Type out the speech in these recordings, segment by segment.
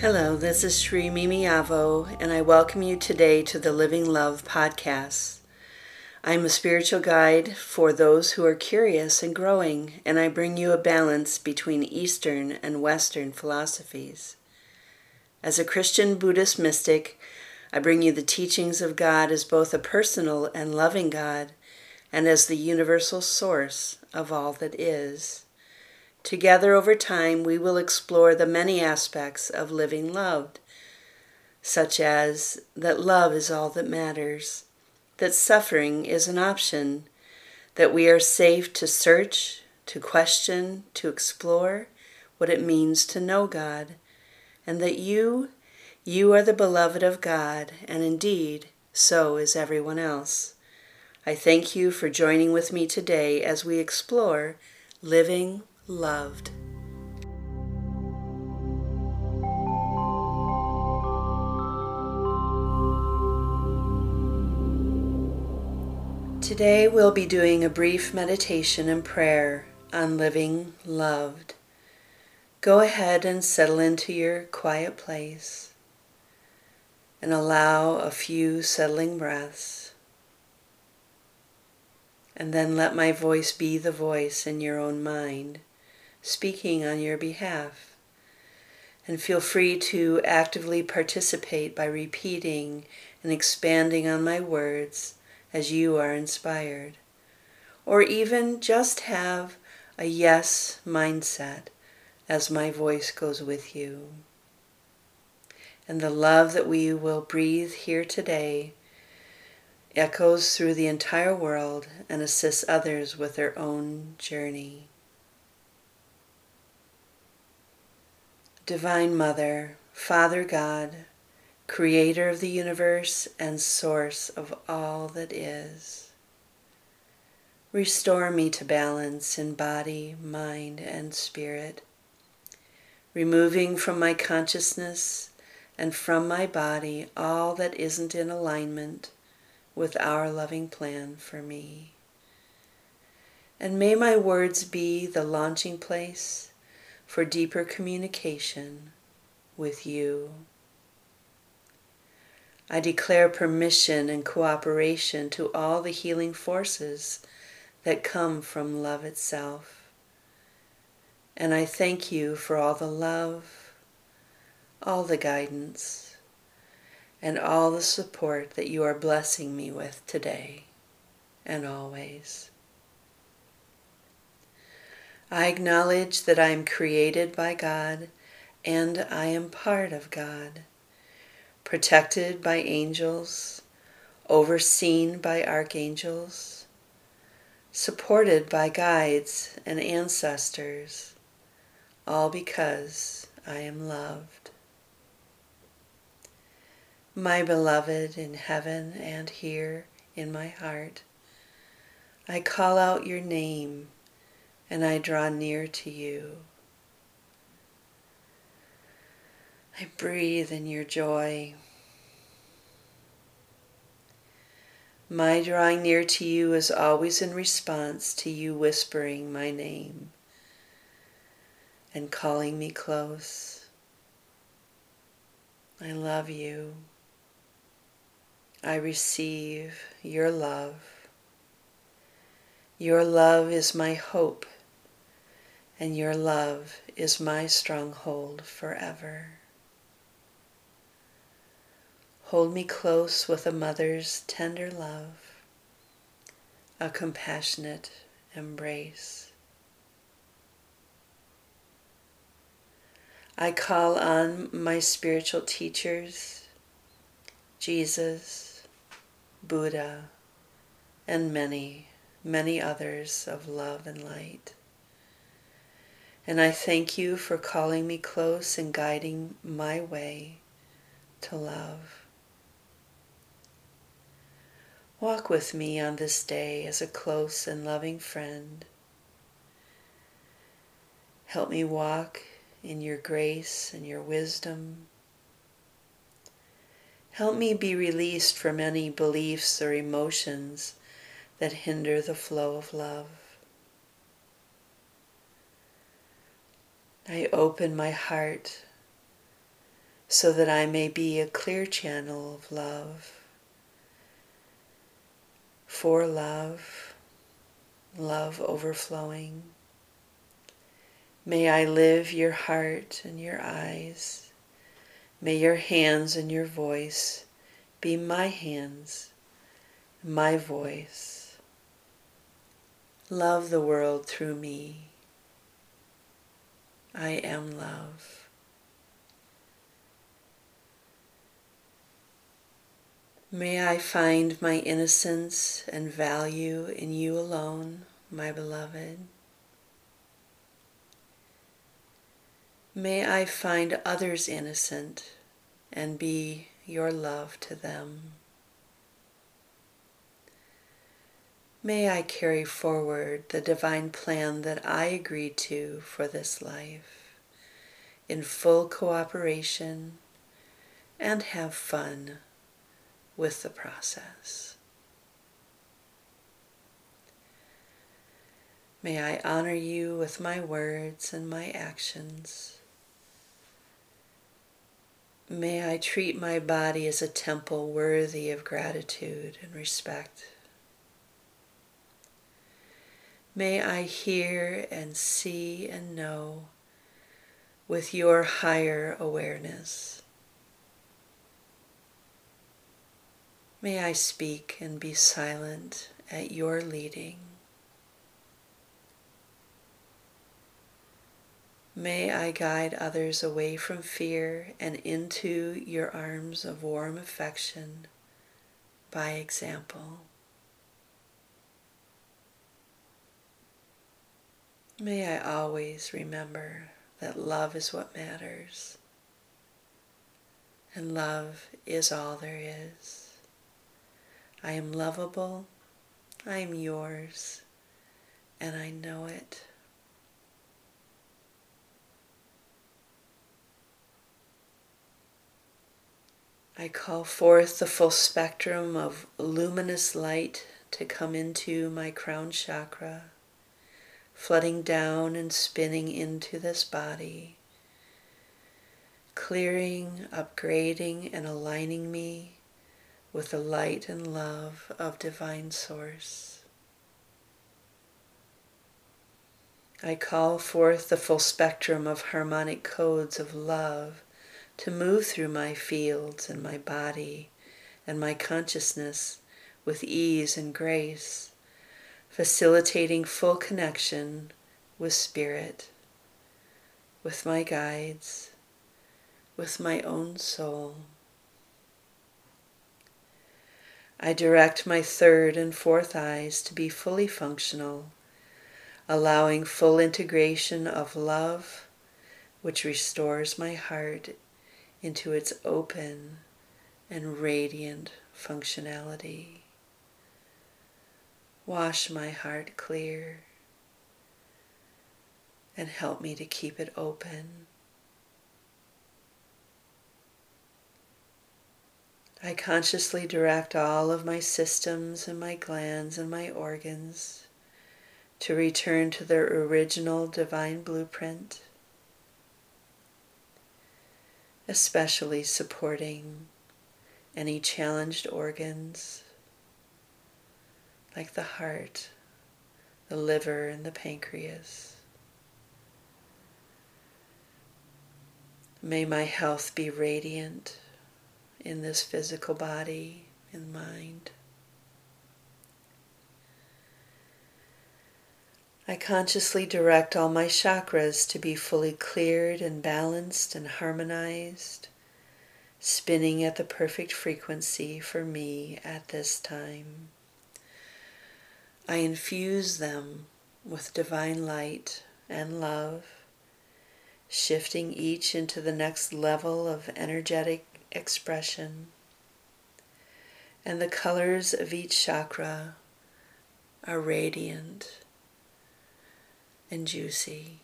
Hello, this is Sri Mimi Avo, and I welcome you today to the Living Loved podcast. I'm a spiritual guide for those who are curious and growing, and I bring you a balance between Eastern and Western philosophies. As a Christian Buddhist mystic, I bring you the teachings of God as both a personal and loving God, and as the universal source of all that is. Together over time, we will explore the many aspects of living loved, such as that love is all that matters, that suffering is an option, that we are safe to search, to question, to explore what it means to know God, and that you, you are the beloved of God, and indeed, so is everyone else. I thank you for joining with me today as we explore living loved. Today we'll be doing a brief meditation and prayer on living loved. Go ahead and settle into your quiet place and allow a few settling breaths. And then let my voice be the voice in your own mind speaking on your behalf. And feel free to actively participate by repeating and expanding on my words as you are inspired. Or even just have a yes mindset as my voice goes with you. And the love that we will breathe here today echoes through the entire world and assists others with their own journey. Divine Mother, Father God, Creator of the universe and source of all that is. Restore me to balance in body, mind, and spirit, removing from my consciousness and from my body all that isn't in alignment with our loving plan for me. And may my words be the launching place for deeper communication with you. I declare permission and cooperation to all the healing forces that come from love itself. And I thank you for all the love, all the guidance, and all the support that you are blessing me with today and always. I acknowledge that I am created by God and I am part of God, protected by angels, overseen by archangels, supported by guides and ancestors, all because I am loved. My beloved in heaven and here in my heart, I call out your name and I draw near to you. I breathe in your joy. My drawing near to you is always in response to you whispering my name and calling me close. I love you. I receive your love. Your love is my hope and your love is my stronghold forever. Hold me close with a mother's tender love, a compassionate embrace. I call on my spiritual teachers, Jesus, Buddha, and many, many others of love and light. And I thank you for calling me close and guiding my way to love. Walk with me on this day as a close and loving friend. Help me walk in your grace and your wisdom. Help me be released from any beliefs or emotions that hinder the flow of love. I open my heart so that I may be a clear channel of love, for love, love overflowing. May I live your heart and your eyes. May your hands and your voice be my hands, my voice. Love the world through me. I am love. May I find my innocence and value in you alone, my beloved. May I find others innocent and be your love to them. May I carry forward the divine plan that I agreed to for this life in full cooperation and have fun with the process. May I honor you with my words and my actions. May I treat my body as a temple worthy of gratitude and respect. May I hear and see and know with your higher awareness. May I speak and be silent at your leading. May I guide others away from fear and into your arms of warm affection by example. May I always remember that love is what matters, and love is all there is. I am lovable, I am yours, and I know it. I call forth the full spectrum of luminous light to come into my crown chakra, flooding down and spinning into this body, clearing, upgrading, and aligning me with the light and love of Divine Source. I call forth the full spectrum of harmonic codes of love to move through my fields and my body and my consciousness with ease and grace, facilitating full connection with Spirit, with my guides, with my own soul. I direct my third and fourth eyes to be fully functional, allowing full integration of love, which restores my heart into its open and radiant functionality. Wash my heart clear and help me to keep it open. I consciously direct all of my systems and my glands and my organs to return to their original divine blueprint especially supporting any challenged organs like the heart, the liver, and the pancreas. May my health be radiant in this physical body and mind. I consciously direct all my chakras to be fully cleared and balanced and harmonized, spinning at the perfect frequency for me at this time. I infuse them with divine light and love, shifting each into the next level of energetic expression. And the colors of each chakra are radiant and juicy.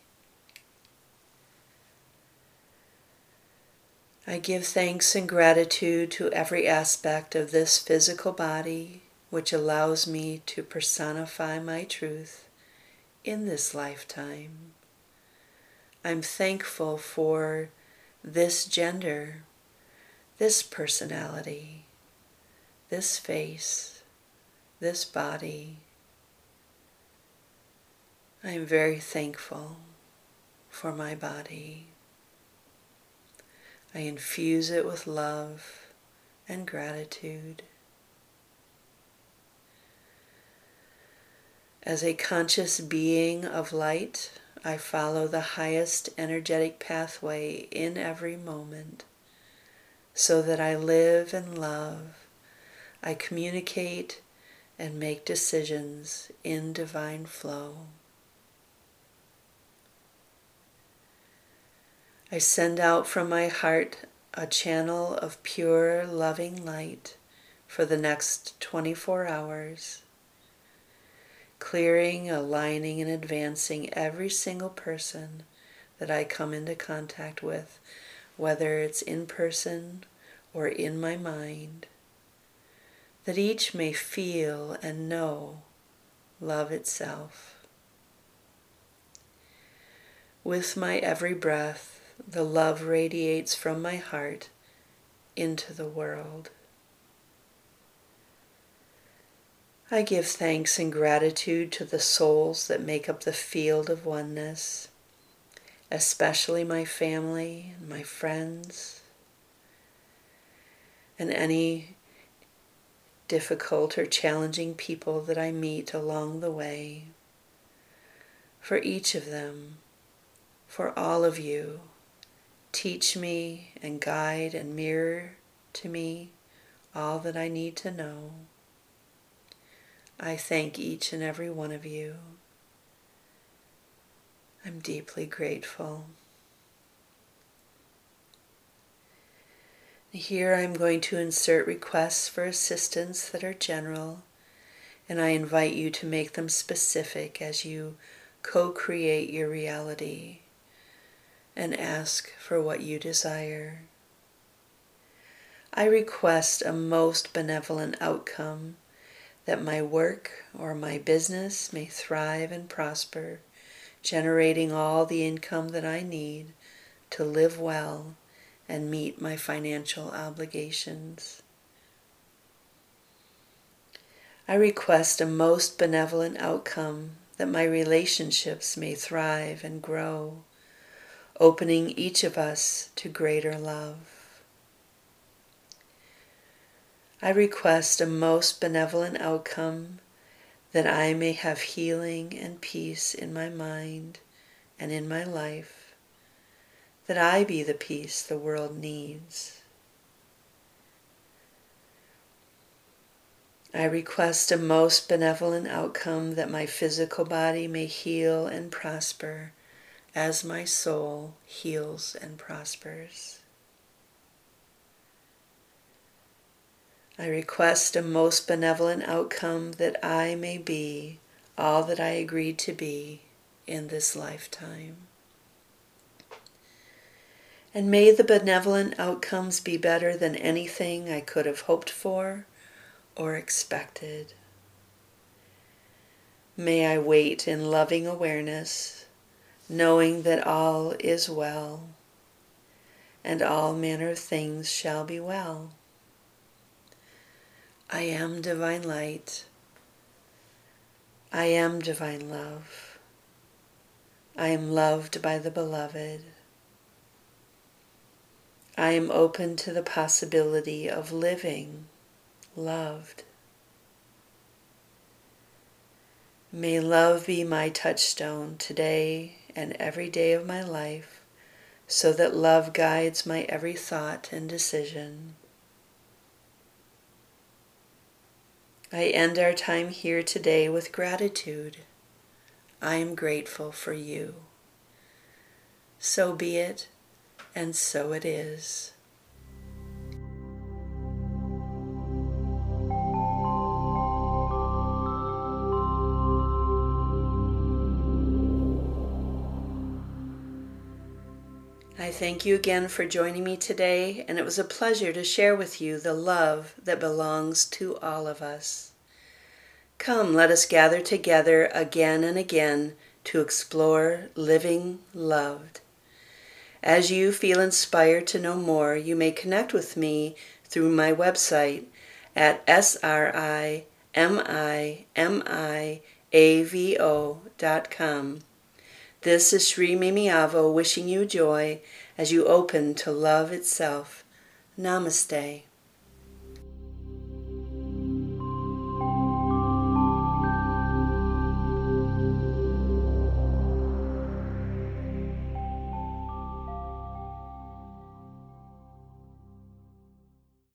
I give thanks and gratitude to every aspect of this physical body which allows me to personify my truth in this lifetime. I'm thankful for this gender this personality, this face, this body. I am very thankful for my body. I infuse it with love and gratitude. As a conscious being of light, I follow the highest energetic pathway in every moment so that I live and love. I communicate and make decisions in divine flow. I send out from my heart a channel of pure, loving light for the next 24 hours clearing, aligning, and advancing every single person that I come into contact with, whether it's in person or in my mind, that each may feel and know love itself. With my every breath, the love radiates from my heart into the world. I give thanks and gratitude to the souls that make up the field of oneness, especially my family and my friends, and any difficult or challenging people that I meet along the way. For each of them, for all of you, teach me and guide and mirror to me all that I need to know. I thank each and every one of you. I'm deeply grateful. Here I'm going to insert requests for assistance that are general, and I invite you to make them specific as you co create your reality and ask for what you desire. I request a most benevolent outcome that my work or my business may thrive and prosper, generating all the income that I need to live well and meet my financial obligations. I request a most benevolent outcome that my relationships may thrive and grow, opening each of us to greater love. I request a most benevolent outcome that I may have healing and peace in my mind and in my life, that I be the peace the world needs. I request a most benevolent outcome that my physical body may heal and prosper as my soul heals and prospers. I request a most benevolent outcome that I may be all that I agreed to be in this lifetime. And may the benevolent outcomes be better than anything I could have hoped for or expected. May I wait in loving awareness, knowing that all is well, and all manner of things shall be well. I am divine light. I am divine love. I am loved by the beloved. I am open to the possibility of living loved. May love be my touchstone today and every day of my life so that love guides my every thought and decision. I end our time here today with gratitude. I am grateful for you. So be it, and so it is. I thank you again for joining me today, and it was a pleasure to share with you the love that belongs to all of us. Come, let us gather together again and again to explore living loved. As you feel inspired to know more, you may connect with me through my website at srimimiavo.com. This is Sri Mimi Avo wishing you joy as you open to love itself. Namaste.